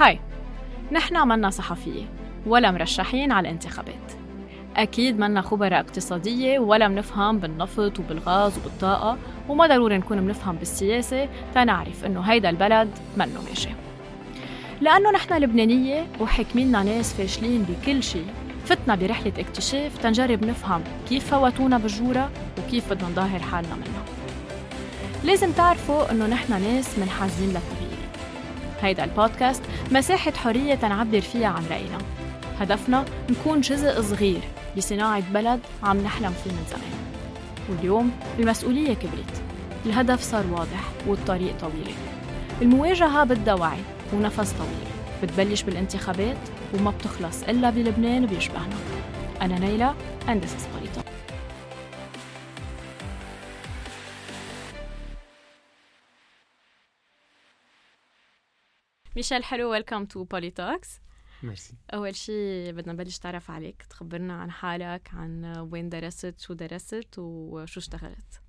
هاي نحن منا صحفية ولا مرشحين على الانتخابات. أكيد منا خبراء اقتصادية ولا منفهم بالنفط وبالغاز وبالطاقة وما ضروري نكون منفهم بالسياسة تنعرف إنه هيدا البلد منه ماشي لأنه نحن لبنانية وحاكميننا ناس فاشلين بكل شيء. فتنا برحلة اكتشاف تنجرب نفهم كيف فوتونا بالجورة وكيف بدنا نظاهر حالنا منها. لازم تعرفوا إنه نحن ناس منحازين للتغيير هيدا البودكاست مساحة حرية تنعبر فيها عن رأينا. هدفنا نكون جزء صغير بصناعة بلد عم نحلم فيه من زمان. واليوم المسؤولية كبرت. الهدف صار واضح والطريق طويلة المواجهة بدها وعي ونفس طويل. بتبلش بالانتخابات وما بتخلص إلا بلبنان بيشبهنا أنا نيلة and this is ميشيل حلو welcome to Politalks merci. أول شي بدنا نبلش تعرف عليك تخبرنا عن حالك عن وين درست شو درست وشو اشتغلت.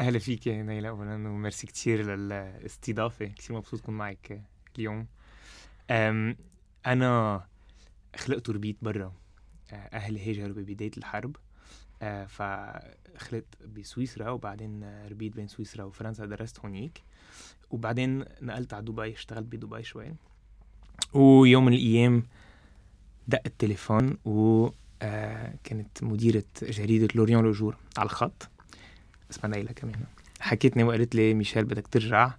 أهلا فيك يا نيلة اولا وميرسي كتير للاستضافة. كتير مبسوط اكون معك اليوم. أم أنا خلقت وربيت برا. أهلي هاجروا ببداية الحرب. أه، فخلقت بسويسرا وبعدين ربيت بين سويسرا وفرنسا درست هونيك. وبعدين نقلت على دبي اشتغلت بدبي شوي ويوم من الأيام دق التليفون و آه مديرة جريدة لوريون لوجور على الخط. اسمها نيلة كمان. حكيتني وقالت لي ميشيل بدك ترجع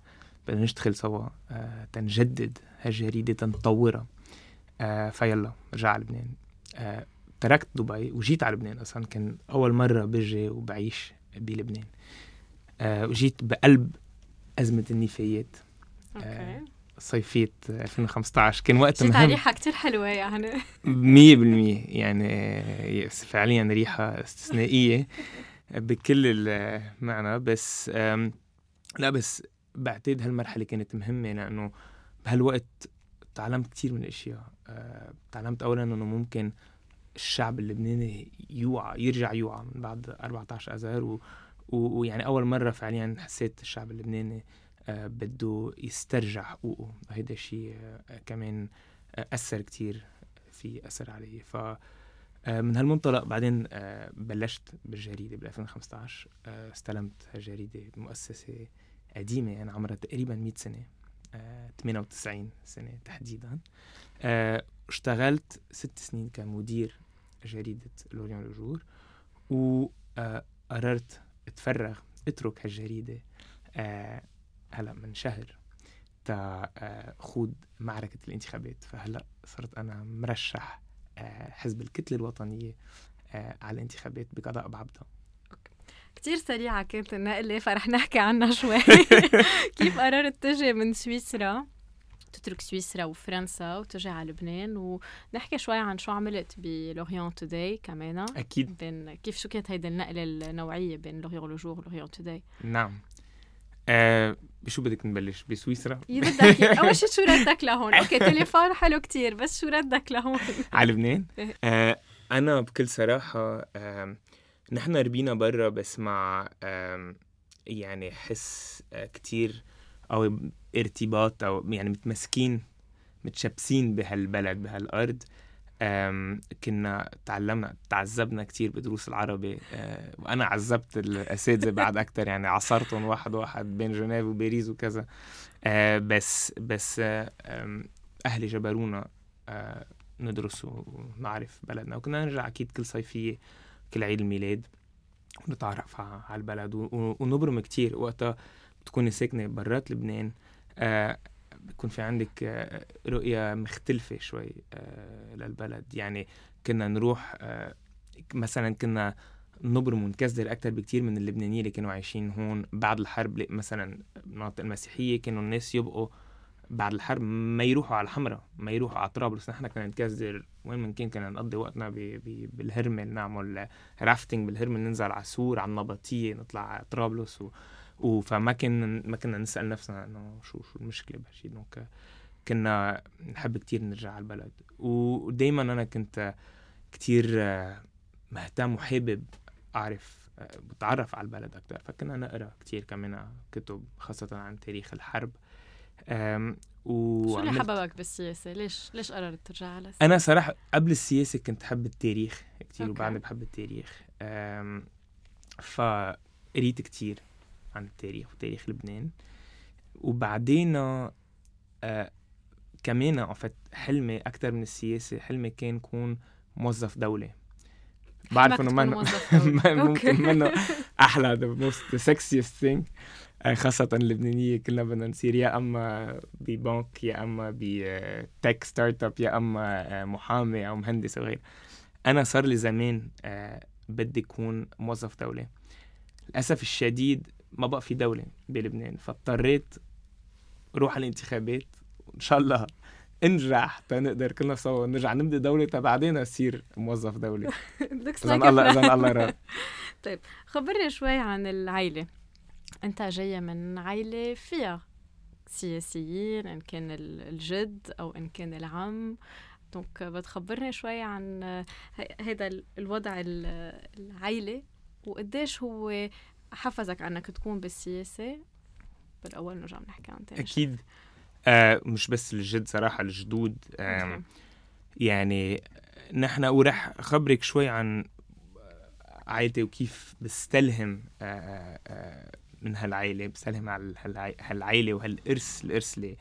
بدنا نشتغل سوا. آه تنجدد هالجريدة تنطورها. آه فيلا رجع على لبنان. آه تركت دبي وجيت على لبنان أصلا. كان أول مرة بجي وبعيش بلبنان. آه وجيت بقلب أزمة النفايات. أوكي. صيفية 2015 كان وقت مهم. ريحة كتير حلوة يعني. مية بالمية. يعني فعليا ريحة استثنائية بكل المعنى. بس لا بس بعتقد هالمرحلة كانت مهمة لأنه بهالوقت تعلمت كتير من الأشياء. أه، تعلمت أولا أنه ممكن الشعب اللبناني يوعى يرجع يوعى من بعد 14 أذار و- و- ويعني أول مرة فعليا حسيت الشعب اللبناني أه، بده يسترجع حقوقه. هيدا الشيء أه، كمان أه، أثر كتير في أثر علي ف آه، من هالمنطلق بعدين آه، بلشت بالجريدة بال 2015 آه، استلمت هالجريدة مؤسسة قديمة يعني عمرها تقريبا 100 سنة آه، 98 سنة تحديدا. آه، اشتغلت ست سنين كمدير جريدة لوريون لوجور وقررت اتفرغ اترك هالجريدة آه، هلا من شهر تا آه، خوض معركة الانتخابات. فهلا صرت أنا مرشح آه، حزب الكتلة الوطنية آه، على الانتخابات بقضاء بعبدة كتير سريعة كانت النقلة فرح نحكي عنها شوي. كيف قررت تجي من سويسرا؟ تترك سويسرا وفرنسا وتجي على لبنان ونحكي شوي عن شو عملت ب L'Orient Today كمان أكيد بين كيف شو كانت هيدي النقلة النوعية بين L'Orient-Le Jour و L'Orient Today نعم آه بشو بدك نبلش بسويسرا بدك اول شيء شو ردك لهون أوكي تليفون حلو كتير بس شو ردك لهون على لبنان. آه أنا بكل صراحة آه نحن ربينا برا بس مع آه يعني حس آه كتير أو ارتباط أو يعني متمسكين متشبسين بهالبلد بهالأرض. آم، كنا تعلمنا تعذبنا كتير بدروس العربي. آه، وأنا عذبت الأساتذة بعد أكتر يعني عصرتهم واحد واحد بين جنيف وباريس وكذا. آه، بس بس آه، أهلي جبرونا ندرس ونعرف بلدنا. وكنا نرجع أكيد كل صيفية كل عيد الميلاد ونتعرف على البلد ونبرم كتير. وقتها بتكوني ساكنة برات لبنان. بيكون في عندك آه، رؤية مختلفة شوي آه، للبلد. يعني كنا نروح آه، مثلا كنا نبرم ونكسر أكتر بكتير من اللبنانيين اللي كانوا عايشين هون بعد الحرب مثلا المناطق المسيحية كانوا الناس يبقوا بعد الحرب ما يروحوا على الحمراء ما يروحوا على طرابلس نحن كنا نكسر وين من كان كنا نقضي وقتنا ب... ب... بالهرمل نعمل rafting بالهرمل ننزل على سور على النبطية نطلع على طرابلس و... و... فما كنا ما كنا نسأل نفسنا إنه شو شو المشكلة بهالشيء donc كنا نحب كتير نرجع على البلد ودايما أنا كنت كتير مهتم وحابب أعرف بتعرف على البلد أكتر فكنا نقرأ كتير كمان كتب خاصة عن تاريخ الحرب أم، شو اللي حببك بالسياسة؟ ليش ليش قررت ترجع على السياسة؟ أنا صراحة قبل السياسة كنت حب التاريخ كتير. وبعدني بحب التاريخ فقريت كتير عن التاريخ وتاريخ لبنان. وبعدين آه كمان حلمي أكثر من السياسة حلمي كان كون موظف دوله بعرف إنه دولي. ممكن. منه أحلى the most sexiest thing. آه، خاصة اللبنانية كلنا بدنا نصير يا أما ببنك يا أما ب tech startup يا أما آه، محامي أو مهندس أو غيره أنا صار لي زمان آه، بدي أكون موظف دولة للأسف الشديد ما بقى في دولة بلبنان فاضطريت روح على الانتخابات. وان شاء الله انجح تنقدر كلنا سوا. نرجع نبدأ دولة تا بعدين أصير موظف دولة. Looks اذا الله. اذا الله راد خبرني شوي عن العيلة أنت جاية من عيلة فيها سياسيين إن كان ال- الجد أو إن كان العم. دونك بتخبرني شوي عن هذا الوضع ال- العيلة وقديش هو حفزك عنك تكون بالسياسة بالأول نرجع بنحكي عن تاني. أكيد آه مش بس الجد صراحة الجدود آه. يعني نحن ورح خبرك شوي عن عائلتي وكيف بستلهم آه آه من هالعائلة بستلهم على هالعائلة وهالإرث الإرث اللي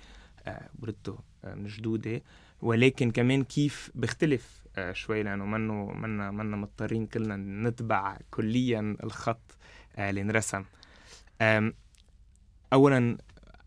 آه ورثته آه من جدودي ولكن كمان كيف بختلف آه شوي لأنه منه منا منا مضطرين كلنا نتبع كليا الخط اللي انرسم اولا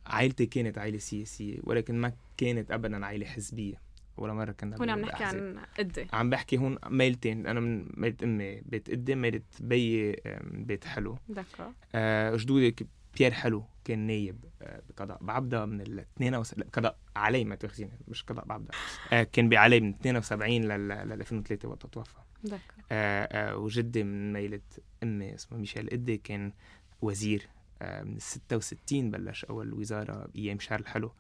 عائلتي كانت عائلة سياسية ولكن ما كانت ابدا عائلة حزبية ولا مرة كنا هون عم نحكي. عن قدي. عم بحكي هون ميلتين أنا من ميلة أمي بيت قدي ميلة بيي من بيت حلو. دكا آه، جدودي بيير حلو كان نايب آه، بقضاء بعبدا من ال 72 لا قضاء علي ما تاخذيني مش قضاء بعبدا آه، كان بعلي من 72 لل لل 2003 وقت توفى. وجدي من ميلة أمي اسمه ميشيل. قدي كان وزير آه، من ال 66 بلش أول وزارة بايام شهر الحلو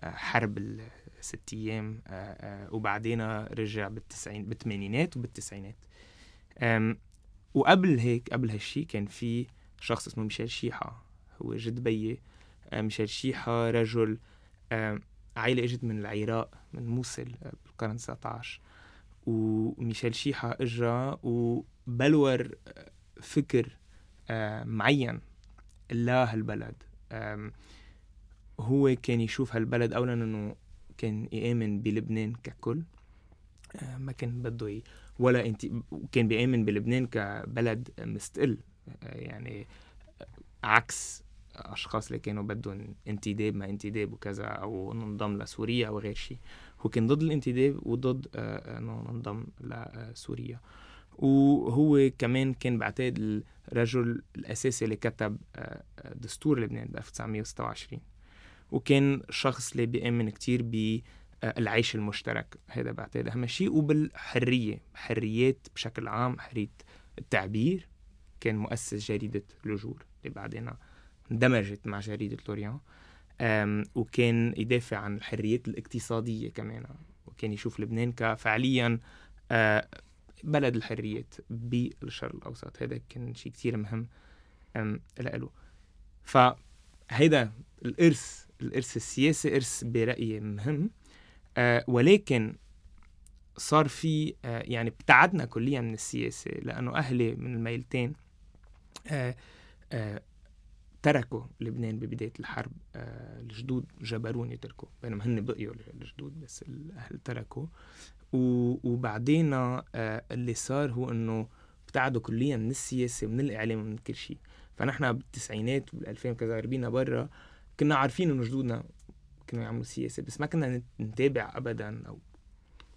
آه، حرب الست آه، آه، وبعدين رجع بالتسعين بالثمانينات وبالتسعينات. وقبل هيك قبل هالشي كان في شخص اسمه ميشيل شيحة. هو جد بيي. آه، ميشيل شيحة رجل عائلة إجت من العراق من موصل آه، بالقرن 19 وميشيل شيحة اجا وبلور فكر آه، معين لهالبلد هو كان يشوف هالبلد اولا إنه كان يآمن بلبنان ككل. آه، ما كان بده. ولا انت كان بيآمن بلبنان كبلد مستقل. آه، يعني عكس أشخاص اللي كانوا بدهم انتداب ما انتداب وكذا أو ننضم لسوريا أو غير شيء هو كان ضد الانتداب وضد آه، انه ننضم لسوريا وهو كمان كان بعتقد الرجل الأساسي اللي كتب آه، آه، دستور لبنان ب 1926 وكان شخص اللي بيأمن كتير بالعيش المشترك. هذا بعتقد أهم شيء. وبالحرية حريات بشكل عام حرية التعبير. كان مؤسس جريدة لوجور اللي بعدين اندمجت مع جريدة لوريان. وكان يدافع عن الحريات الاقتصادية كمان. وكان يشوف لبنان كفعليا آه، بلد الحريات بالشرق الأوسط. هذا كان شيء كتير مهم لإله. فهيدا الإرث الإرث السياسي إرث برأيي مهم. آه، ولكن صار في آه، يعني ابتعدنا كليا من السياسة لأنه أهلي من الميلتين تركوا لبنان ببداية الحرب آه، الجدود جبروني يتركوا بينما هن بقيوا الجدود بس الأهل تركوا. وبعدين آه، اللي صار هو إنه ابتعدوا كليا من السياسة ومن الإعلام ومن كل شيء. فنحن بالتسعينات وبال2000 وكذا هربينا برا كنا عارفين إنه جدودنا كانوا يعملوا سياسة بس ما كنا نت- نتابع ابدا أو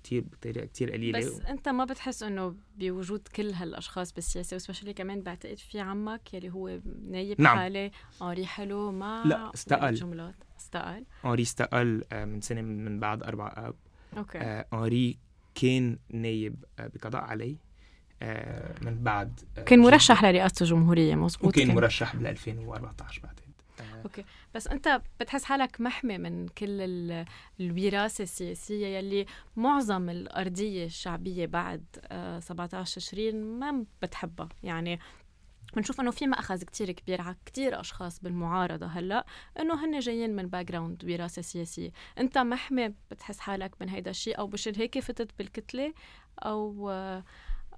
كتير بطريقة كتير قليلة بس انت ما بتحس انه بوجود كل هالأشخاص بالسياسة وسبيشلي كمان بعتقد في عمك يلي هو نايب نعم. حالي قاري حلو ما لا، استقل. جملات استقل انري استقال آه، من سنة من بعد أربع آب okay آه، انري كان نايب آه، بقضاء عاليه آه، من بعد آه، كان. مرشح لرئاسة الجمهورية مزبوط وكان كان. مرشح بال 2014 بعتقد آه، أوكي. بس أنت بتحس حالك محمي من كل ال- الوراثة السياسية يلي معظم الأرضية الشعبية بعد آه، 17 تشرين ما بتحبها. يعني بنشوف إنه في مأخذ كتير كبير على كتير أشخاص بالمعارضة هلأ إنه هن جايين من background وراثة سياسية، أنت محمي بتحس حالك من هيدا الشيء أو بشر هيك فتت بالكتلة؟ أو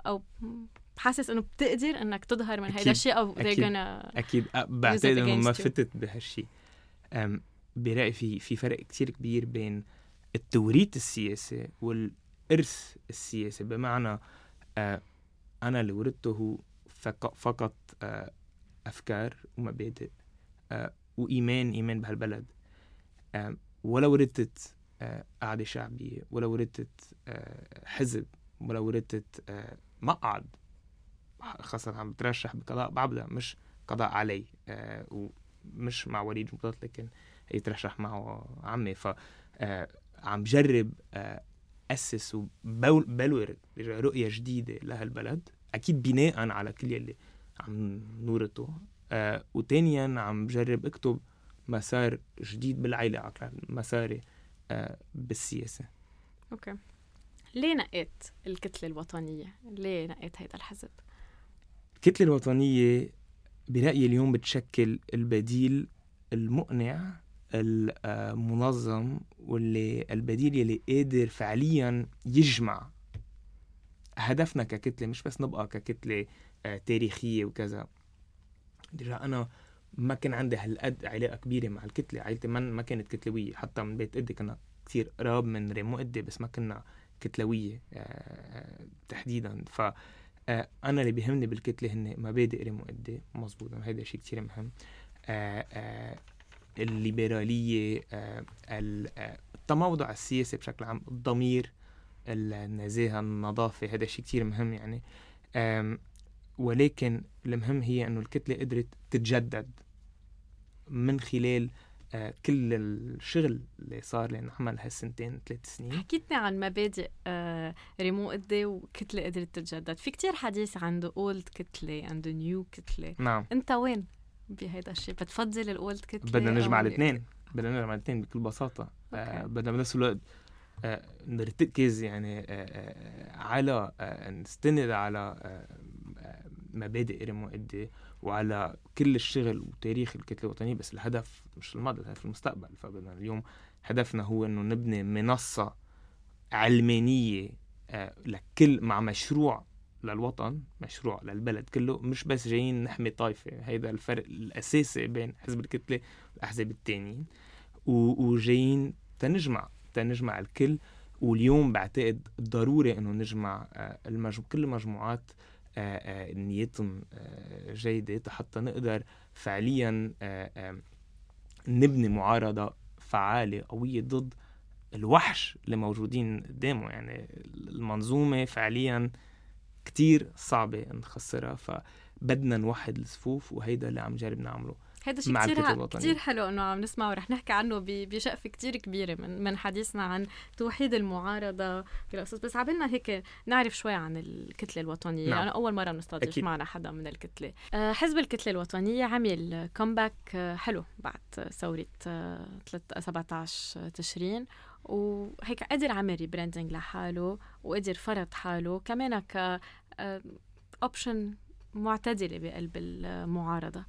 أو حاسس إنه بتقدر إنك تظهر من هيدا الشيء أو أكيد. أكيد. بعتقد إنه ما فتت بهالشيء. برايي في في فرق كتير كبير بين التوريث السياسي والإرث السياسي. بمعنى آه أنا اللي ورثته هو فقط آه أفكار ومبادئ آه وإيمان إيمان بهالبلد. آه ولا ورثت آه قاعدة شعبية ولا ورثت آه حزب ولا ورثت آه مقعد. خاصة عم بترشح بقضاء بعبدة مش قضاء علي آه ومش مع وليد جمطات لكن يترشح معه عمي. ف آه عم جرب آه أسس وبلور رؤية جديدة لهالبلد أكيد بناء على كل يلي عم نورته. وتانيا عم جرب أكتب مسار جديد بالعيلة مساري بالسياسة. أوكي. ليه نقيت الكتلة الوطنية؟ ليه نقيت هيدا الحزب؟ الكتلة الوطنية برأيي اليوم بتشكل البديل المقنع المنظم واللي البديل يلي قادر فعليا يجمع هدفنا ككتلة مش بس نبقى ككتلة آه، تاريخية وكذا. رجع أنا ما كان عندي هالقد علاقة كبيرة مع الكتلة عائلتي ما كانت كتلوية حتى من بيت قدي كنا كثير قراب من ريمو قدي بس ما كنا كتلوية آه، تحديدا. ف آه، أنا اللي بيهمني بالكتله هن مبادئ ريمو قدي مزبوط هذا شيء كثير مهم. الليبرالية التموضع السياسي بشكل عام الضمير النزاهه النظافة هذا شيء كثير مهم يعني. ولكن المهم هي إنه الكتله قدرت تتجدد من خلال آه كل الشغل اللي صار لنا عمل هالسنتين ثلاث سنين. حكيتني عن مبادئ آه ريمو قدي وكتلة قدرت تتجدد. في كتير حديث عن أولد كتلة عند نيو كتلة. نعم. أنت وين بهيدا الشيء بتفضل الاولد كتلة بدنا نجمع الاثنين. بدنا نجمع الاثنين بكل بساطة. آه بدنا بنفس الوقت آه نرتكز يعني آه, على نستند على مبادئ ريمو قدي. وعلى كل الشغل وتاريخ الكتلة الوطنية بس الهدف مش الماضي الهدف المستقبل. فبدنا اليوم هدفنا هو إنه نبني منصة علمانية آه لكل مع مشروع للوطن مشروع للبلد كله. مش بس جايين نحمي طائفة هيدا الفرق الأساسي بين حزب الكتلة والأحزاب التانيين وجايين تنجمع تنجمع الكل. واليوم بعتقد ضروري إنه نجمع آه، كل المجموعات نيتهم جيدة. حتى نقدر فعليا نبني معارضة فعالة قوية ضد الوحش اللي موجودين قدامه. يعني المنظومة فعليا كتير صعبة نخسرها فبدنا نوحد الصفوف وهيدا اللي عم جرب نعمله. هذا شيء كثير كثير حلو إنه عم نسمع ورح نحكي عنه بشقفه كثير كبيرة من من حديثنا عن توحيد المعارضة بالقصص بس عبالنا هيك نعرف شوي عن الكتلة الوطنية. نعم. أنا أول مرة بنستضيف معنا حدا من الكتلة. آه، حزب الكتلة الوطنية عمل comeback آه، حلو بعد ثورة 17 آه، تشرين. وهيك قدر عمل rebranding لحاله وقدر فرض حاله كمان ك option معتدلة بقلب المعارضة.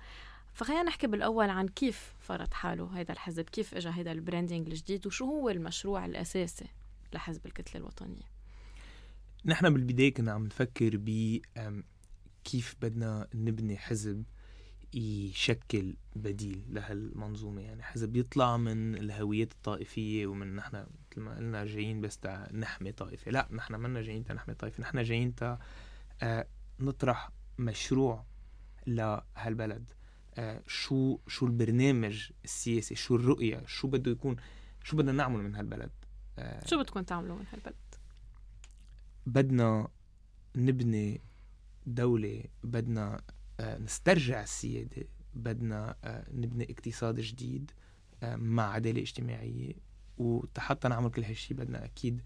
فخلينا نحكي بالأول عن كيف فرض حاله هذا الحزب كيف اجى هذا ال branding الجديد وشو هو المشروع الأساسي لحزب الكتلة الوطنية؟ نحن بالبداية كنا عم نفكر ب كيف بدنا نبني حزب يشكل بديل لهالمنظومة. يعني حزب يطلع من الهويات الطائفية ومن نحن مثل ما قلنا جايين بس تا نحمي طائفة. لا نحن منا جايين تا نحمي طائفة نحن جايين تا آه نطرح مشروع لهالبلد. شو شو البرنامج السياسي شو الرؤية شو بده يكون شو بدنا نعمل من هالبلد؟ آه شو بدكم تعملوا من هالبلد؟ بدنا نبني دولة بدنا آه، نسترجع السيادة بدنا آه، نبني اقتصاد جديد آه، مع عدالة اجتماعية. وحتى نعمل كل هالشي بدنا أكيد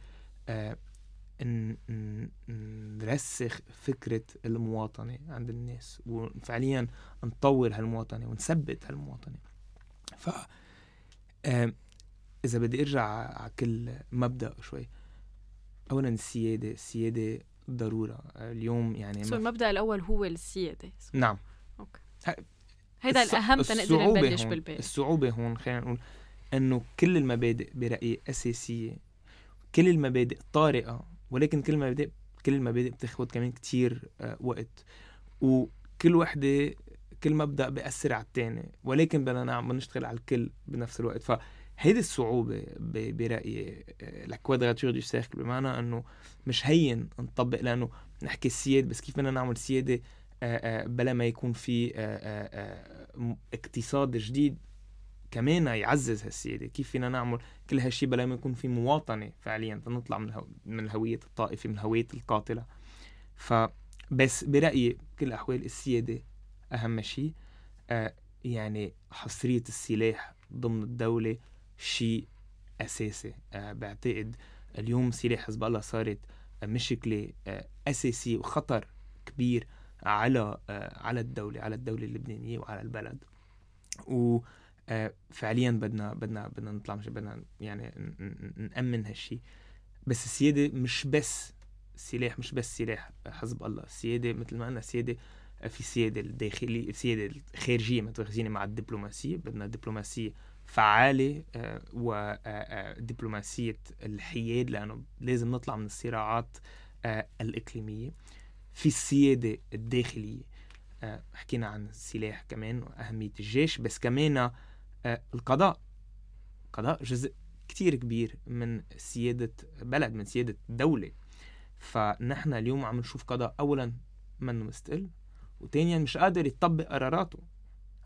نرسخ فكرة المواطنة عند الناس وفعليا نطور هالمواطنة ونثبت هالمواطنة. ف إذا بدي أرجع على كل مبدأ شوي. أولا السيادة السيادة ضرورة. اليوم يعني سو المبدأ الأول هو السيادة. نعم. هيدا الص- الأهم تنقدر نبلش بالباقي. الصعوبة هون خلينا نقول إنه كل المبادئ برأيي أساسية. كل المبادئ طارئة ولكن كل المبادئ كل المبادئ بتاخد كمان كتير آه، وقت. وكل وحدة كل مبدأ بيأثر على التاني ولكن بدنا نعم نشتغل على الكل بنفس الوقت. فهيدي الصعوبة برأيي آه، la quadrature du cercle بمعنى إنه مش هين نطبق لأنه نحكي السيادة بس كيف بدنا نعمل سيادة آه، آه، بلا ما يكون في اقتصاد جديد؟ كمان يعزز هالسيادة. كيف فينا نعمل كل هالشي بلا ما يكون في مواطنة فعليا؟ تنطلع من الهو... من الهوية الطائفة من الهوية القاتلة. فبس برأيي بكل الأحوال السيادة أهم شيء آه يعني حصرية السلاح ضمن الدولة شيء أساسي. آه بعتقد اليوم سلاح حزب الله صارت مشكلة آه أساسية وخطر كبير على آه على الدولة على الدولة اللبنانية وعلى البلد. و آه، فعليا بدنا بدنا بدنا نطلع مش بدنا يعني ن- ن- نأمن هالشي. بس السيادة مش بس سلاح مش بس سلاح حزب الله. السيادة مثل ما قلنا السيادة آه، في السيادة الداخلية السيادة الخارجية ما تواخذيني مع الدبلوماسية. بدنا دبلوماسية فعالة ودبلوماسية الحياد لأنه لازم نطلع من الصراعات آه، الإقليمية. في السيادة الداخلية آه، حكينا عن السلاح كمان وأهمية الجيش. بس كمان آه، القضاء. القضاء جزء كتير كبير من سيادة بلد من سيادة دولة. فنحن اليوم عم نشوف قضاء أولا منه مستقل وثانيا مش قادر يطبق قراراته.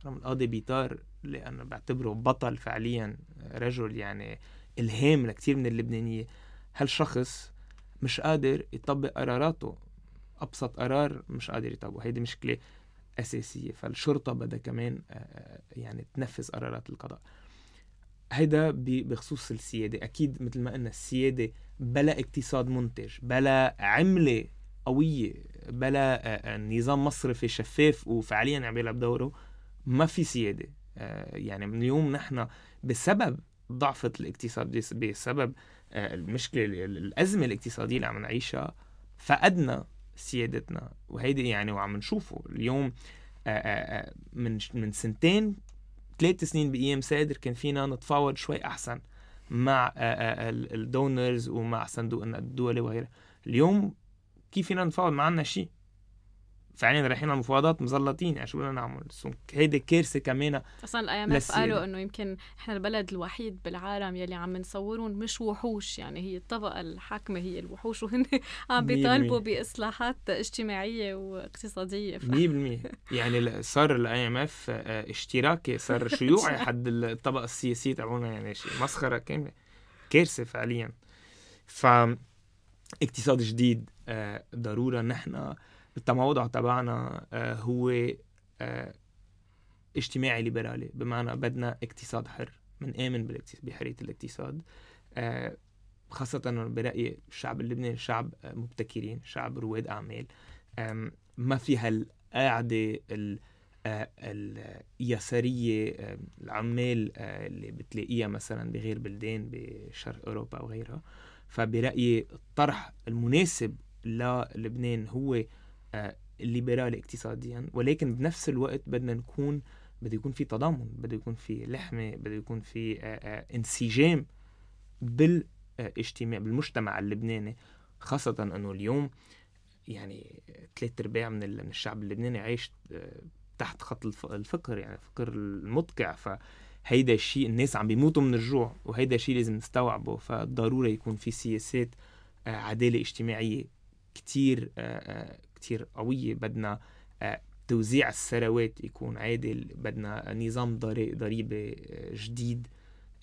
رغم القاضي بيطار اللي أنا بعتبره بطل فعليا رجل يعني إلهام لكتير من اللبنانية. هالشخص مش قادر يطبق قراراته؟ أبسط قرار مش قادر يطبقه. هيدي مشكلة أساسية فالشرطة بدها كمان آه، يعني تنفذ قرارات القضاء. هيدا بخصوص السيادة. أكيد مثل ما قلنا السيادة بلا اقتصاد منتج بلا عملة قوية بلا آه، آه، نظام مصرفي شفاف وفعليا عم بيلعب دوره ما في سيادة. آه، يعني من اليوم نحن بسبب ضعفة الاقتصاد بس- بسبب آه، المشكلة ال- ال- الأزمة الاقتصادية اللي عم نعيشها فقدنا سيادتنا. وهيدي يعني وعم نشوفه اليوم آه، آه، آه، من من سنتين ثلاث سنين بأيام سادر كان فينا نتفاوض شوي أحسن مع ال- الدونرز ومع صندوق الدولي وغيرها. اليوم كيف فينا نتفاوض؟ ما عنا شيء. فعليا رايحين على مفاوضات مزلطين يعني شو بدنا نعمل؟ هيدي كارثة كمان. أصلا ال IMF. قالوا إنه يمكن إحنا البلد الوحيد بالعالم يلي عم نصورهم مش وحوش يعني هي الطبقه الحاكمة هي الوحوش وهن عم بيطالبوا. بإصلاحات اجتماعية واقتصادية. ف... 100% يعني صار ال IMF اشتراكي صار شيوعي حد الطبقة السياسية تبعونا يعني شيء مسخرة كاملة. كارثة فعليا. ف اقتصاد جديد آه، ضرورة نحن التموضع تبعنا آه، هو آه، اجتماعي ليبرالي. بمعنى بدنا اقتصاد حر. من آمن بالاقتصاد بحرية الاقتصاد. آه، خاصة برأيي الشعب اللبناني شعب مبتكرين شعب رواد أعمال. ما في هالقاعدة ال- اليسارية العمال اللي بتلاقيها مثلا بغير بلدان بشرق أوروبا وغيرها فبرأيي الطرح المناسب للبنان هو آه، الليبرالي اقتصاديا ولكن بنفس الوقت بدنا نكون بده يكون في تضامن بده يكون في لحمة بده يكون في آه، آه، انسجام بالاجتماع بالمجتمع اللبناني خاصة أنه اليوم يعني ثلاث أرباع من ال- من الشعب اللبناني عايش تحت خط الف- الفقر يعني الفقر المدقع. فهيدا الشيء الناس عم بيموتوا من الجوع وهيدا الشيء لازم نستوعبه. فضروري يكون في سياسات عدالة اجتماعية كتير كتير قوية. بدنا آه، توزيع الثروات يكون عادل. بدنا نظام ضري- ضريبة آه، جديد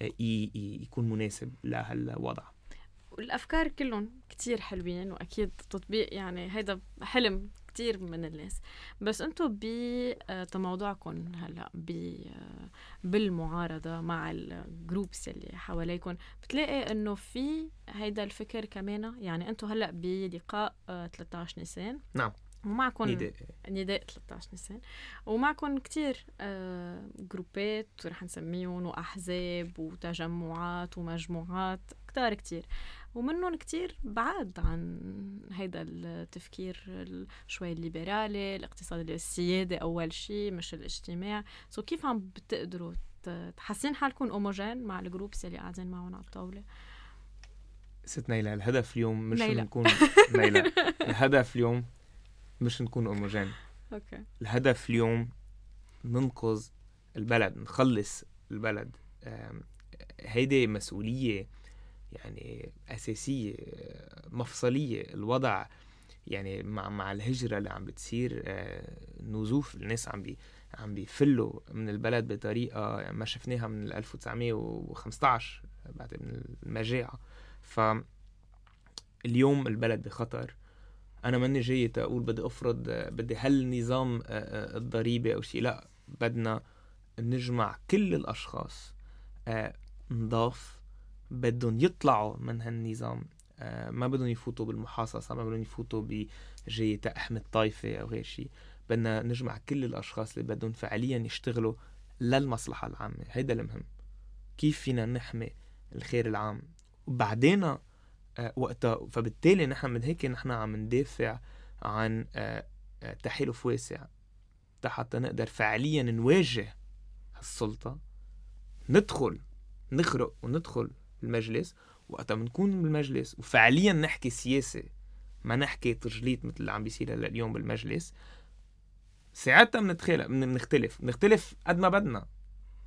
آه، يكون مناسب لهالوضع. والأفكار كلهم كتير حلوين وأكيد تطبيق يعني هيدا حلم كتير من الناس. بس أنتم بتموضعكم هلا ب- آه، بالمعارضة مع الجروبس اللي حواليكم بتلاقي انه في هيدا الفكر كمان يعني أنتم هلا بلقاء آه، 13 نيسان. نعم. ومعكم نداء نداء 13 نيسان. ومعكم كتير آه، جروبات رح نسميهم وأحزاب وتجمعات ومجموعات كتار كتير. ومنهم كتير بعاد عن هيدا التفكير شوي الليبرالي الاقتصاد السيادي أول شيء مش الاجتماع. سو كيف عم بتقدروا تحسين حالكم اوموجين مع الجروبس اللي قاعدين معهم على الطاولة؟ ست نيلة الهدف اليوم مش نيلة. نكون نيلة. الهدف اليوم مش نكون اوموجين أوكي. الهدف اليوم ننقذ البلد نخلص البلد. هيدي مسؤولية يعني أساسية مفصلية الوضع يعني مع مع الهجرة اللي عم بتصير آه، نزوف الناس عم بي عم بيفلوا من البلد بطريقة يعني ما شفناها من 1915 بعد من المجاعة. ف اليوم البلد بخطر. أنا ماني جاي تقول بدي أفرض بدي هل نظام آه، آه، الضريبة أو شيء لا بدنا نجمع كل الأشخاص نضاف بدهم يطلعوا من هالنظام ما بدهم يفوتوا بالمحاصصة ما بدهم يفوتوا بجاي تأحمة طائفه أو غير شيء بدنا نجمع كل الأشخاص اللي بدهم فعليا يشتغلوا للمصلحة العامة. هيدا المهم. كيف فينا نحمي الخير العام؟ وبعدين آه وقتها فبالتالي نحن من هيك نحن عم ندافع عن آه, آه، تحالف واسع حتى نقدر فعليا نواجه السلطة ندخل نخرق وندخل المجلس وقتها بنكون بالمجلس. وفعليا نحكي سياسة ما نحكي تجليط مثل اللي عم بيصير هلأ اليوم بالمجلس. ساعتها بنتخلق بنختلف. بنختلف قد ما بدنا.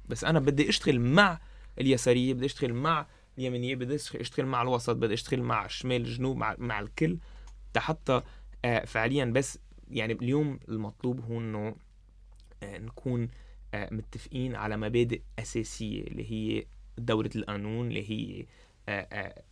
بس أنا بدي أشتغل مع اليسارية بدي أشتغل مع اليمينية بدي أشتغل مع الوسط بدي أشتغل مع الشمال الجنوب مع, مع الكل. حتى آه فعليا بس يعني اليوم المطلوب هو إنه آه نكون آه متفقين على مبادئ أساسية اللي هي دولة القانون اللي هي آه، آه،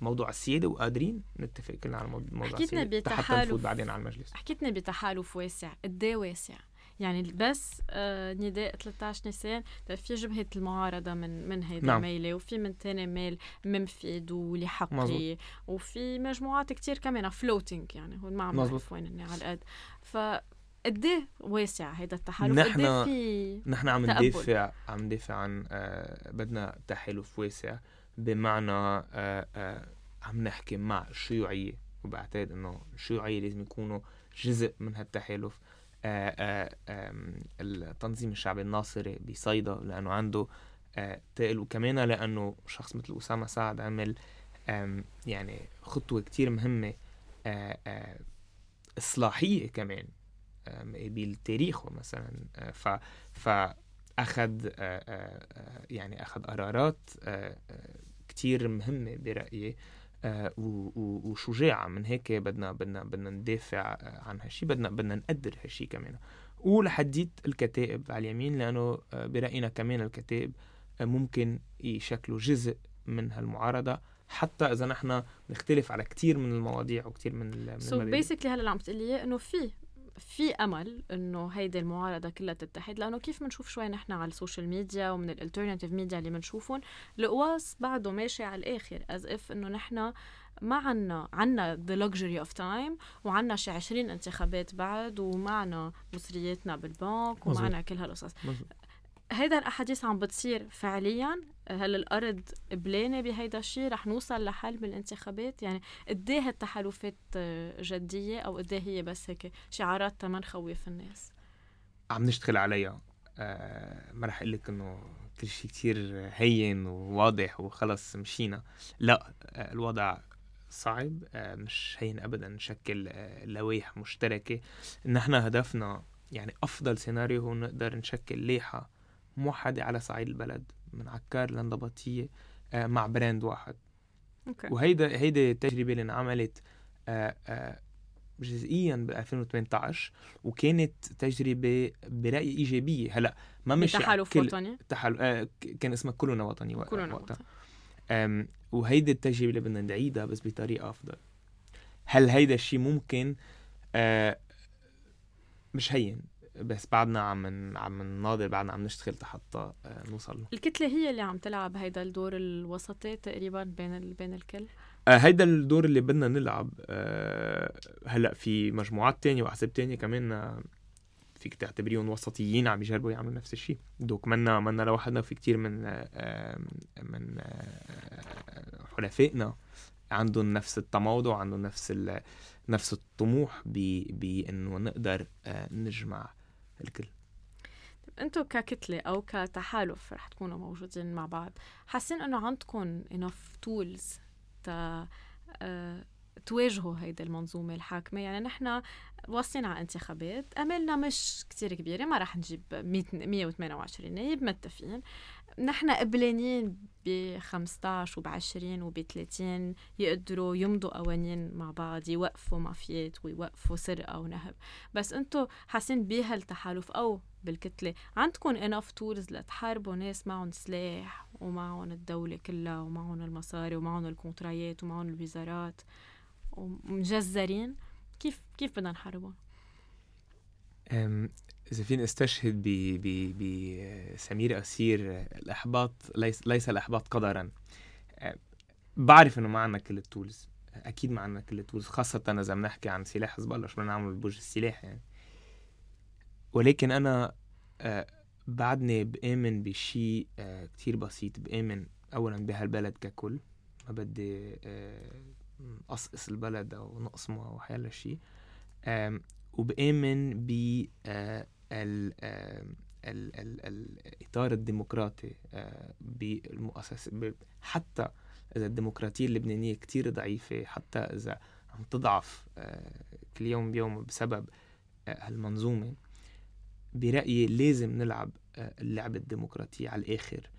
موضوع السيادة وقادرين نتفق كلنا على موضوع حكيتنا بتحالف بعدين على المجلس. حكيتنا بتحالف واسع قد واسع. يعني بس آه نداء 13 نيسان في جبهة المعارضة من من هيدا نعم. ميلة وفي من تاني ميل منفذ ولحقي وفي مجموعات كتير كمان فلوتينج يعني هون ما عم بعرف وين على القد ف قد إيه واسع هيدا التحالف؟ نحن إيه في نحن عم ندافع عم ندافع عن آه بدنا تحالف واسع بمعنى آه آه عم نحكي مع الشيوعية وبعتقد إنه الشيوعية لازم يكونوا جزء من هالتحالف. آه آه التنظيم الشعبي الناصري بصيدا لأنه عنده آه تقل وكمان لأنه شخص مثل أسامة سعد عمل يعني خطوة كتير مهمة إصلاحية كمان. بالتاريخ مثلا آه، ف فأخذ يعني أخذ قرارات كتير مهمة برأيي آه وشجاعة. من هيك بدنا بدنا بدنا ندافع عن هالشي. بدنا بدنا نقدر هالشي كمان. ولحديت الكتائب على اليمين لأنه آه برأينا كمان الكتائب آه ممكن يشكلوا جزء من هالمعارضة. حتى إذا نحن نختلف على كثير من المواضيع وكثير من سو بيسكلي هلا اللي عم تقولي إنه في في أمل إنه هيدي المعارضة كلها تتحد؟ لأنه كيف بنشوف شوي نحن على ال social media ومن ال alternative media اللي بنشوفهم القواص بعده ماشي على الآخر as if إنه نحن ما عنا عنا the luxury of time وعنا شي 20 انتخابات بعد ومعنا مصرياتنا بالبنك ومعنا كل هالقصص. هيدا الأحاديث عم بتصير فعليا هل الأرض قبلانه بهيدا الشيء رح نوصل لحل بالانتخابات؟ يعني قد إيه هالتحالفات جدية أو قد إيه هي بس هيك شعارات تما نخوف الناس؟ عم نشتغل عليها. آه ما رح أقول لك إنه كل شيء كثير هين وواضح وخلص مشينا. لا آه الوضع صعب. آه مش هين ابدا نشكل آه لوائح مشتركة. نحن هدفنا يعني أفضل سيناريو هو نقدر نشكل لائحة موحدة على صعيد البلد من عكار لنضبطيه آه، مع brand واحد. Okay. وهيدا هيدي التجربة اللي انعملت آه، آه، جزئيا ب 2018 وكانت تجربة برأيي إيجابية. هلأ ما مش تحالف كل... وطني تحالف آه كان اسمها كلنا وطني كلنا وقتها. وطني. وهيدي التجربة اللي بدنا نعيدها بس بطريقة أفضل. هل هيدا الشيء ممكن؟ آه مش هين. بس بعدنا عم عم نناضل بعدنا عم نشتغل حتى آه، نوصل له. الكتلة هي اللي عم تلعب هيدا الدور الوسطي تقريبا بين ال... بين الكل؟ آه، هيدا الدور اللي بدنا نلعب آه، هلأ في مجموعات تانية وأحزاب تانية كمان فيك تعتبريهم وسطيين عم يجربوا يعملوا نفس الشيء. دوك منا منا لوحدنا في كتير من من حلفائنا عندهم نفس التموضع عندهم نفس نفس الطموح بأنه نقدر نجمع الكل. أنتم ككتلة أو كتحالف رح تكونوا موجودين مع بعض حاسين إنه عندكم enough tools تا أه تواجهوا هيدي المنظومة الحاكمة؟ يعني نحن واصلين على انتخابات أملنا مش كتير كبيرة ما رح نجيب 128 نايب متفقين. نحن قبلانين ب 15 وب 20 وب 30 يقدروا يمضوا قوانين مع بعض يوقفوا مافيات ويوقفوا سرقة ونهب. بس أنتم حاسين بهالتحالف أو بالكتلة. عندكم enough tools لتحاربوا ناس معهم سلاح ومعهم الدولة كلها ومعهم المصاري ومعهم الكونترايات ومعهم الوزارات ومجذرين؟ كيف كيف بدنا نحاربهم؟ إذا فيني أستشهد بسمير قصير الإحباط ليس, ليس الإحباط قدرا. بعرف إنه ما عندنا كل ال tools. أكيد ما عندنا كل التولز خاصة إذا بنحكي عن سلاح حزب الله شو بدنا نعمل بوجه السلاح يعني. ولكن أنا آه، بعدني بآمن بشيء آه، كتير بسيط. بآمن أولا بهالبلد ككل. ما بدي آه، نقصقص البلد أو نقسمه أو حيلا شيء وبآمن ب الإطار الديمقراطي بالمؤسسة حتى إذا الديمقراطية اللبنانية كتير ضعيفة حتى إذا عم تضعف كل يوم بيوم بسبب هالمنظومة برأيي لازم نلعب آه، اللعبة الديمقراطية على الآخر.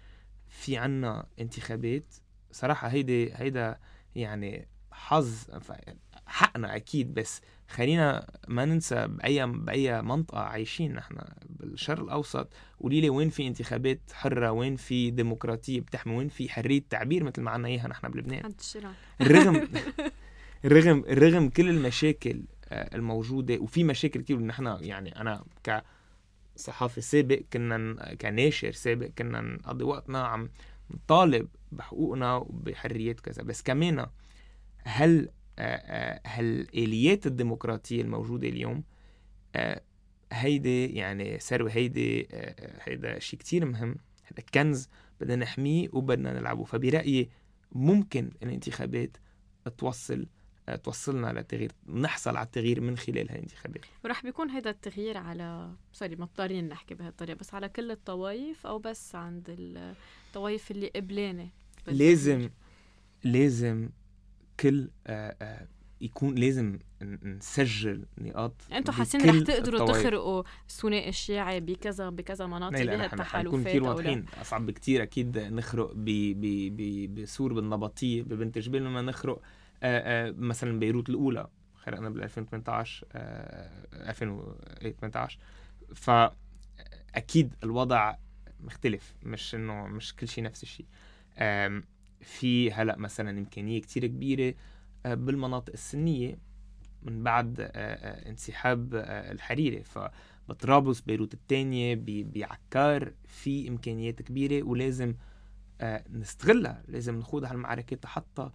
في عنا انتخابات صراحة هيدي هيدا يعني حظ حقنا أكيد بس خلينا ما ننسى بأي بأي منطقة عايشين نحن بالشرق الأوسط. قولي لي وين في انتخابات حرة؟ وين في ديمقراطية بتحمي؟ وين في حرية تعبير مثل ما عنا إياها نحن بلبنان؟ الرغم الرغم الرغم كل المشاكل آه، الموجودة وفي مشاكل كتير نحن يعني أنا ك صحافي سابق كنا كناشر سابق كنا نقضي وقتنا عم نطالب بحقوقنا وبحريات كذا. بس كمان هل هالآليات الديمقراطية الموجودة اليوم هيدي يعني ثروة هيدي هيدا شيء كتير مهم هذا كنز بدنا نحميه وبدنا نلعبه. فبرأيي ممكن الانتخابات توصل توصلنا لتغيير نحصل على التغيير من خلال هاي الانتخابات ورح بيكون هذا التغيير على سوري مضطرين نحكي بهالطريقة بس على كل الطوائف أو بس عند الطوائف اللي قبلانة لازم لازم كل آآ آآ يكون لازم نسجل نقاط أنتم حاسين رح تقدروا تخرقوا الثنائي الشيعي بكذا بكذا مناطق بهالتحالفات نكون كثير واضحين. أصعب بكثير أكيد نخرق بسور بالنبطية ببنت جبال لما نخرق آه، آه، مثلا بيروت الأولى. خرقنا بال 2018 2018 فأكيد الوضع مختلف مش إنه مش كل شيء نفس الشيء. في هلا مثلا إمكانية كتير كبيرة آه، بالمناطق السنية من بعد انسحاب الحريري فبطرابلس بيروت الثانية بعكار في إمكانيات كبيرة ولازم نستغلها. لازم نخوض هالمعركة حتى آه،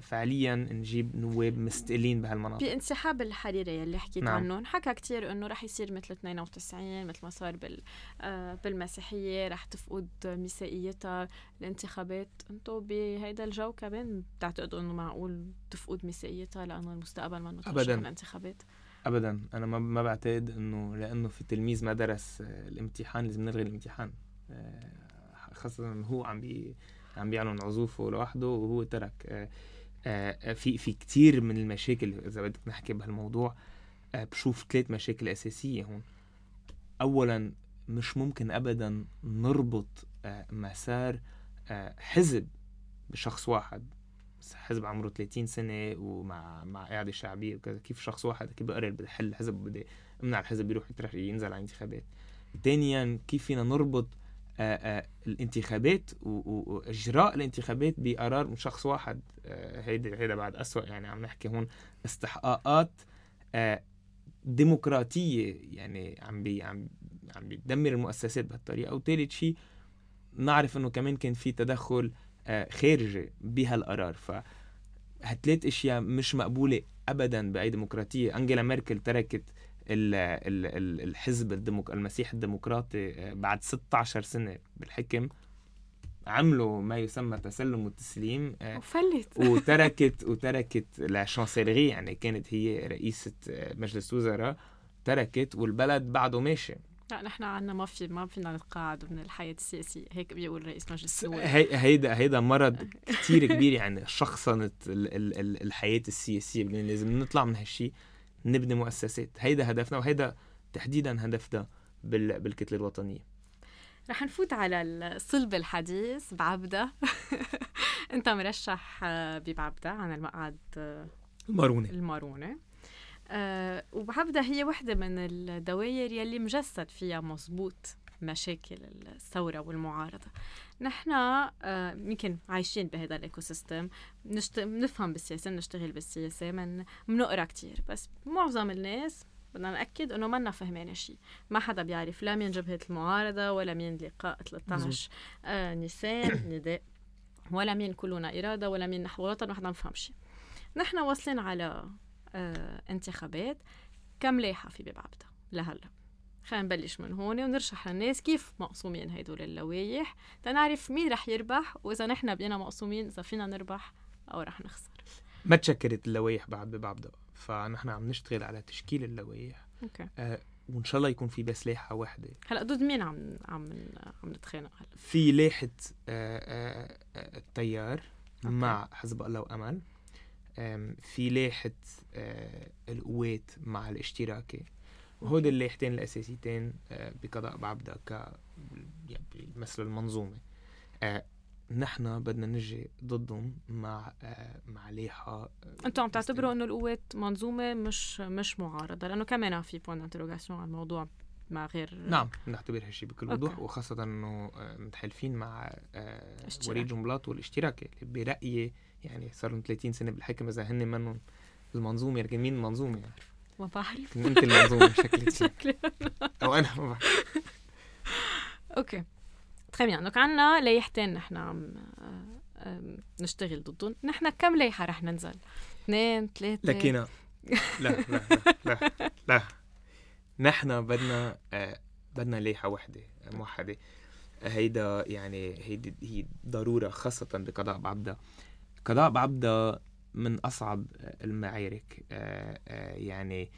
فعليا نجيب نواب مستقلين بهالمناطق. بانسحاب الحريري اللي حكيت نعم. عنه حكى كتير إنه رح يصير مثل 92 مثل ما صار بال آه، بالمسيحية. رح تفقد ميثاقيتها الانتخابات. أنتم بهيدا الجو كمان بتعتقدوا إنه معقول تفقد ميثاقيتها لأنه المستقبل ما ابدا. الانتخابات؟ ابدا. أنا ما ما بعتقد إنه لأنه في تلميذ ما درس الامتحان لازم نلغي الامتحان. آه، خاصة هو عم بي عم بيعلن عزوفه لوحده وهو ترك آه، آه، في في كتير من المشاكل إذا بدك نحكي بهالموضوع آه، بشوف ثلاث مشاكل أساسية هون. اولا مش ممكن ابدا نربط مسار حزب بشخص واحد. حزب عمره 30 سنة ومع مع قاعدة شعبية وكذا. كيف شخص واحد؟ كيف بقرر بدي حل الحزب بدي امنع الحزب يروح ينزل على انتخابات ثانيا كيف فينا نربط الانتخابات وإجراء الانتخابات بقرار من شخص واحد. آه، هيدا هيدا بعد أسوأ. يعني عم نحكي هون استحقاقات ديمقراطية. يعني عم بي عم عم بيدمر المؤسسات بهالطريقة. وثالث شيء نعرف إنه كمان كان في تدخل خارجي بهالقرار. ف هالثلاث أشياء مش مقبولة ابدا بأي ديمقراطية. أنجيلا ميركل تركت الحزب الديمق... المسيح الديمقراطي آه، بعد 16 سنة بالحكم عملوا ما يسمى تسلم والتسليم آه، وفلت. وتركت وتركت لشانسيلري يعني كانت هي رئيسة آه، مجلس وزراء تركت والبلد بعده ماشي. لا نحن عنا ما في ما فينا نتقاعد من الحياة السياسية هيك بيقول رئيس مجلس الدولة. هي هيدا هيدا مرض كتير كبير يعني شخصنة ال ال ال الحياة السياسية لازم نطلع من هالشي. نبني مؤسسات. هيدا هدفنا وهيدا تحديدا هدفنا بال بالكتلة الوطنية. رح نفوت على صلب الحديث بعبدة. أنت مرشح ببعبدة عن المقعد الماروني. الماروني. أه وبعبدة هي وحدة من الدوائر يلي مجسد فيها مزبوط مشاكل الثورة والمعارضة. نحن آه يمكن عايشين بهذا ال ecosystem. بنفهم بالسياسة بنشتغل بالسياسة من بنقرأ كتير بس معظم الناس بدنا نأكد إنه منا فهمانة شيء ما حدا بيعرف لا مين جبهة المعارضة ولا مين لقاء 13 آه نيسان نداء ولا مين كلنا إرادة ولا مين نحو وطن وحدا نفهم شيء نحن واصلين على آه انتخابات كم لايحة في باب عبدة لهلا. خلينا نبلش من هون ونرشح للناس كيف مقسومين هدول اللوائح تنعرف مين رح يربح وإذا نحن بقينا مقسومين إذا فينا نربح أو رح نخسر. ما تشكلت اللوائح بعد ببعبدة فنحن عم نشتغل على تشكيل اللوائح okay. آه وإن شاء الله يكون في بس لائحة واحدة. هلأ ضد مين عم عم عم نتخانق هلأ؟ في لائحة آه آه, آه، التيار okay. مع حزب الله وأمل. في لائحة آه القوات مع الاشتراكي وهودي اللائحتين الأساسيتين آه بقضاء بعبدة ك يعني بيمثلوا المنظومة. آه نحن بدنا نجي ضدهم مع آه مع لائحه آه، أنتم عم تعتبروا انه القوات منظومة مش مش معارضة لأنه كمان في point d'interrogation على الموضوع مع غير نعم بنعتبر هالشيء بكل وضوح وخاصة إنه متحالفين مع وليد جنبلاط والاشتراكي اللي برأيي يعني صار لهم 30 سنة بالحكم إذا هن منهم المنظومة يمكن مين المنظومة يعني. ما بعرف. انت المنظومة شكلك شكلي أو أنا ما بعرف. أوكي. تخيل يعني عنا ليحتين نحن عم نشتغل ضدهم نحن كم ليحة رح ننزل؟ اثنين ثلاثة؟ لكن لا لا لا لا, لا. نحن بدنا آه، بدنا ليحة وحدة موحدة. هيدا يعني هيدي هي ضرورة خاصة بقضاء بعبدة. قضاء بعبدة من أصعب المعارك آه، يعني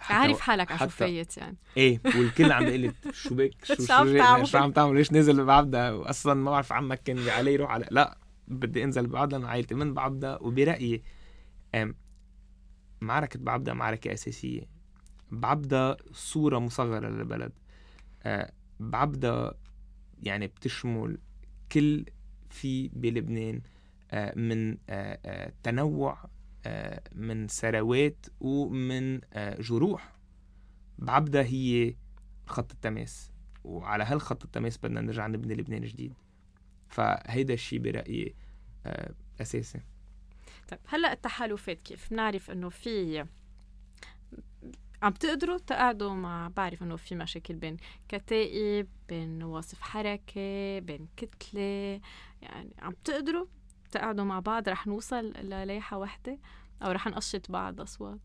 عارف حالك على شفيت يعني. إيه والكل عم بيقول لي شو بك؟ شو شو عم تعمل. شو عم تعمل ليش نزل بعبدة؟ واصلا ما بعرف عمك كان علي روح على لا بدي أنزل بعبدة أنا عائلتي من بعبدة وبرأيي معركة بعبدة معركة أساسية. بعبدة صورة مصغرة للبلد. آه، بعبدة يعني بتشمل كل في بلبنان. آه، من آه، تنوع آه، من ثروات ومن آه، جروح. بعبدة هي خط التماس وعلى هالخط التماس بدنا نرجع نبني لبنان جديد. فهيدا الشيء برأيي آه، أساسي. طيب هلأ التحالفات كيف؟ بنعرف إنه في عم تقدروا تقعدوا مع بعرف إنه في مشاكل بين كتائب بين وصف حركة بين كتلة يعني عم تقدروا تقعدوا مع بعض رح نوصل للايحة وحدة أو رح نقشط بعض أصوات.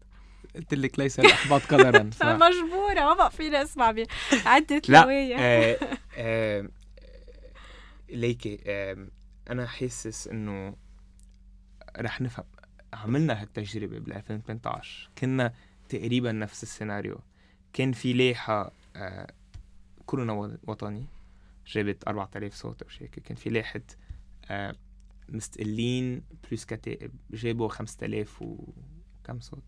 قلت لك ليس الإحباط قدرا ف... مجبورة ما بقى فيني أسمع بعدة لوايح آه آه ليكي آه أنا حاسس إنه رح نفهم. عملنا هالتجربة بال 2018 كنا تقريبا نفس السيناريو. كان في لائحة آه كورونا وطني جابت 4000 صوت أو شيء كان في لائحة آه مستقلين بلوس كتائب جابوا 5000 وكم صوت؟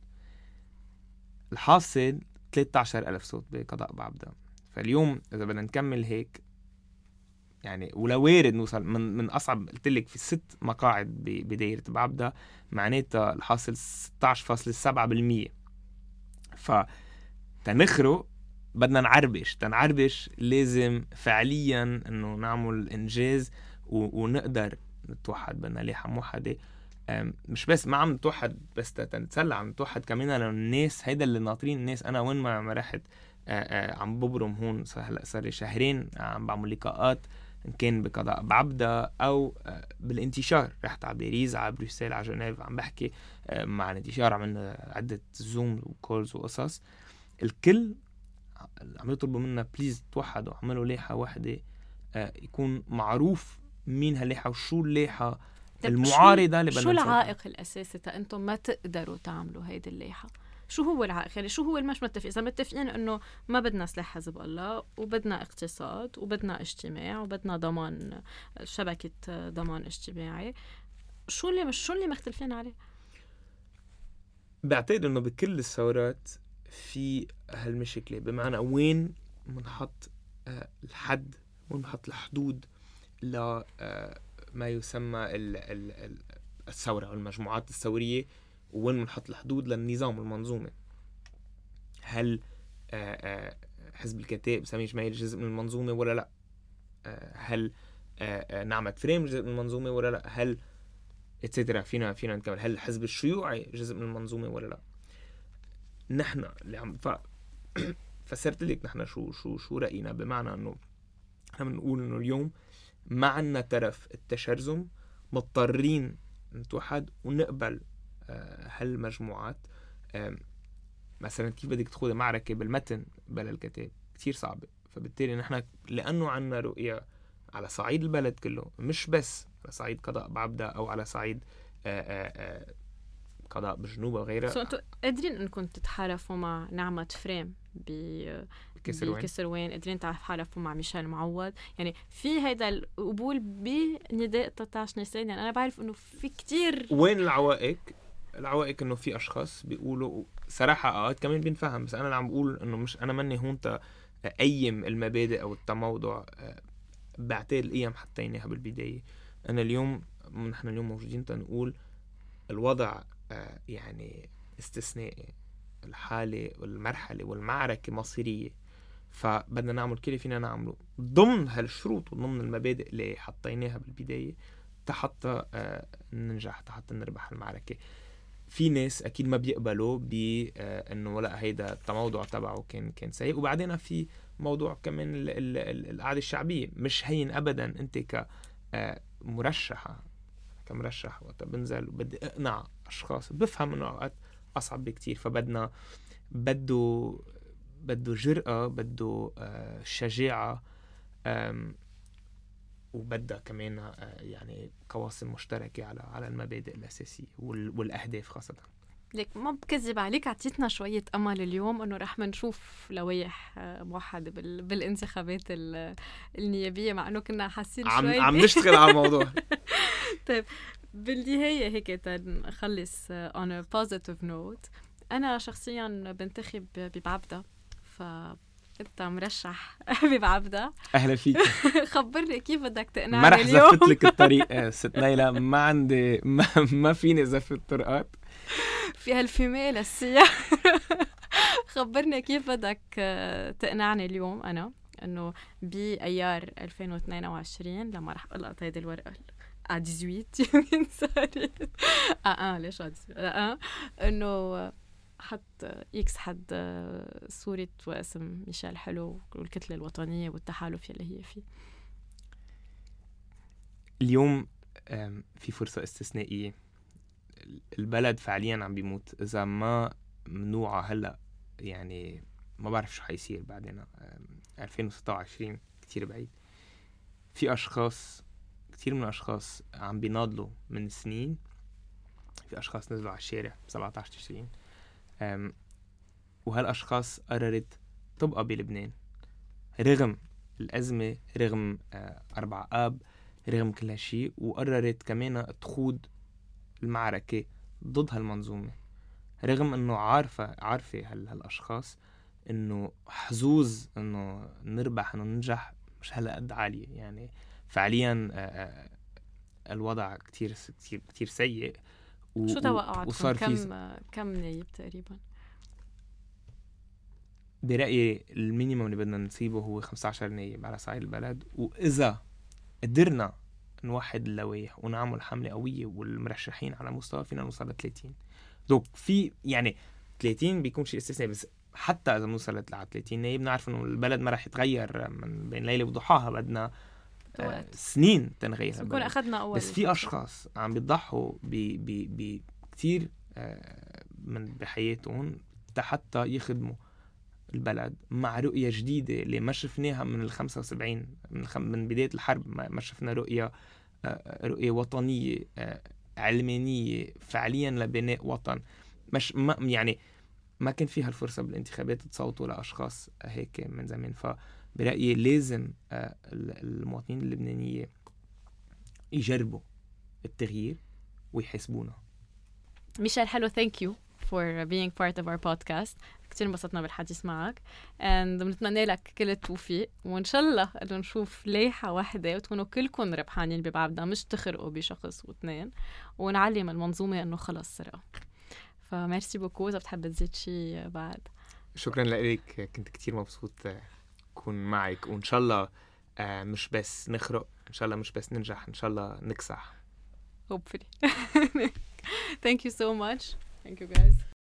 الحاصل 13000 صوت بقضاء بعبدة فاليوم إذا بدنا نكمل هيك يعني ولو وارد نوصل من من أصعب قلت لك في ست مقاعد بدايره بعبدة معناتها الحاصل 16.7% ف تنخرق بدنا نعربش. تنعربش لازم فعليا إنه نعمل إنجاز ونقدر نتوحد بدنا لائحة موحدة مش بس ما عم نتوحد بس تنتسلى عم نتوحد كمان للناس هيدا اللي ناطرين الناس. أنا وين ما ما رحت عم ببرم هون هلا صار لي شهرين عم بعمل لقاءات إن كان بقضاء بعبدة أو بالانتشار. رحت على باريس على بروسيل على جنيف عم بحكي مع الانتشار عملنا عدة Zoom و calls وقصص. الكل عم يطلبوا منا please توحدوا اعملوا لائحة واحدة يكون معروف مين هاللائحه وشو اللائحه طيب المعارضة اللي بدنا شو. العائق الأساسي تا أنتم ما تقدروا تعملوا هيدي اللائحه شو هو العائق؟ يعني شو هو المش متفق إذا متفقين إنه ما بدنا سلاح حزب الله وبدنا اقتصاد وبدنا اجتماع وبدنا ضمان شبكة ضمان اجتماعي شو اللي مش شو اللي مختلفين عليه؟ بعتقد إنه بكل الثورات في هالمشكلة. بمعنى وين بنحط آه، الحد؟ وين بنحط الحدود؟ ل آه، يسمى ال- ال- ال- الثورة والمجموعات الثورية وين بنحط الحدود للنظام والمنظومه هل آه، آه، حزب الكتائب سامي جماهير جزء من المنظومة ولا لا؟ هل نعمة فريم جزء من المنظومة ولا لا؟ هل اتسترا فينا فينا نكمل. هل الحزب الشيوعي جزء من المنظومة ولا لا؟ نحن اللي عم ف... فسرت لك نحن شو شو شو رأينا بمعنى إنه نحن بنقول إنه اليوم ما عنا ترف التشرذم مضطرين نتوحد ونقبل آه، هالمجموعات. مثلا كيف بدك تخوضي معركة بالمتن بلا الكتائب؟ كثير صعبة. فبالتالي نحن لأنه عنا رؤية على صعيد البلد كله مش بس على صعيد قضاء بعبدة أو على صعيد آه، آه، قضاء بجنوب وغيرها so أنتم قادرين انكم تتحالفوا مع نعمة افرام ب بكسروان؟ بكسروان؟ قادرين تتحالفوا مع ميشيل معوض. يعني في هيدا القبول بنداء 13 نيسان يعني أنا بعرف إنه في كتير وين العوائق؟ العوائق إنه في أشخاص بيقولوا صراحة اوقات كمان بنفهم بس أنا اللي عم بقول إنه مش أنا ماني هون أقيم المبادئ أو التموضع آه، بعتقد القيم حطيناها بالبدايه أنا اليوم نحن اليوم موجودين تنقول الوضع آه، يعني استثنائي. الحالة والمرحلة والمعركة مصيرية. فبدنا نعمل كل اللي فينا نعمله. ضمن هالشروط وضمن المبادئ اللي حطيناها بالبداية حتى آه، ننجح حتى نربح المعركة. في ناس أكيد ما بيقبلوا بانه لا هيدا التموضع تبعه كان كان سيء. وبعدين في موضوع كمان ال- ال- ال- القعدة الشعبية. مش هين ابدا أنت كمرشحه كمرشح وقت بنزل وبدي أقنع أشخاص. بفهم إنه أوقات أصعب بكتير. فبدنا بده بده جرأة بده آه، شجاعة آم، وبدها كمان آه، يعني قواسم مشتركة على على المبادئ الأساسية وال- والأهداف خاصة. ليك ما بكذب عليك اعطيتنا شوية أمل اليوم إنه رح منشوف لوائح آه، موحدة بال... بالانتخابات ال... النيابية مع إنه كنا حاسين عم شوي عم نشتغل على الموضوع. بالنهاية هيك تنخلص uh, on a positive note. أنا شخصيا بنتخب ببعبدة. ف أنت مرشح. ببعبدة أهلا فيك. خبرني كيف بدك تقنعني ما رح اليوم. زفت لك الطريق آه، ست ليلى ما عندي ما, ما فيني زفت طرقات في هالفيميل للسياح خبرني كيف بدك آه، تقنعني اليوم أنا إنه بأيار 2022 لما رح ألقط هيدي الورقة ا 18 يمكن صارت. آه آه ليش ا 18 آه إنه حط إكس حد صورة واسم ميشيل حلو والكتلة الوطنية والتحالف يلي هي فيه. اليوم في فرصة استثنائية. البلد فعليا عم بيموت. إذا ما منوعة هلأ يعني ما بعرف شو حيصير بعدين. آم، 2026 كتير بعيد. في أشخاص كتير من الأشخاص عم بيناضلوا من سنين. في أشخاص نزلوا على الشارع ب 17 تشرين وهالأشخاص قررت تبقى بلبنان. رغم الأزمة رغم آه، أربع آب رغم كل هالشي وقررت كمان تخوض المعركة ضد هالمنظومة. رغم إنه عارفة عارفة هال هالأشخاص إنه حظوظ إنه نربح إنه ننجح مش هالقد عالية. يعني فعليا آه، آه، الوضع كتير كتير كتير سيء. و- شو توقعاتكم؟ وصار في كم كم نايب تقريبا؟ برأيي ال minimum اللي بدنا نصيبه هو 15 نايب على صعيد البلد وإذا قدرنا نوحد اللوائح ونعمل حملة قوية والمرشحين على مستوى فينا نوصل ل 30 donc في يعني 30 بيكون شيء استثنائي بس حتى إذا بنوصل ل 30 نايب نعرف إنه البلد ما رح يتغير من بين ليلة وضحاها بدنا وقت. سنين تنغير بس. أخذنا أول بس في أشخاص عم بيضحوا بكثير من بحياتهم حتى يخدموا البلد مع رؤية جديدة اللي ما شفناها من ال 75 من, الخم... من بداية الحرب ما شفنا رؤية آه، رؤية وطنية آه، علمانية فعليا لبناء وطن مش ما يعني ما كان فيها الفرصة بالانتخابات تصوتوا لأشخاص هيك من زمان فبرأيي لازم آه، المواطنين اللبنانية يجربوا التغيير ويحاسبونا. ميشيل حلو thank you for being part of our podcast. كتير انبسطنا بالحديث معك. And بنتمنى لك كل التوفيق. وإن شاء الله انه نشوف لايحة واحدة وتكونوا كلكم ربحانين ببعضنا مش تخرقوا بشخص واثنين. ونعلم المنظومة إنه خلص سرقة. ف merci beaucoup. إذا بتحب تزيد شيء بعد. شكرا لك كنت كتير مبسوط اكون معك وإن شاء الله آه، مش بس نخرق إن شاء الله مش بس ننجح إن شاء الله نكسح. Hopefully. Thank you so much. Thank you guys.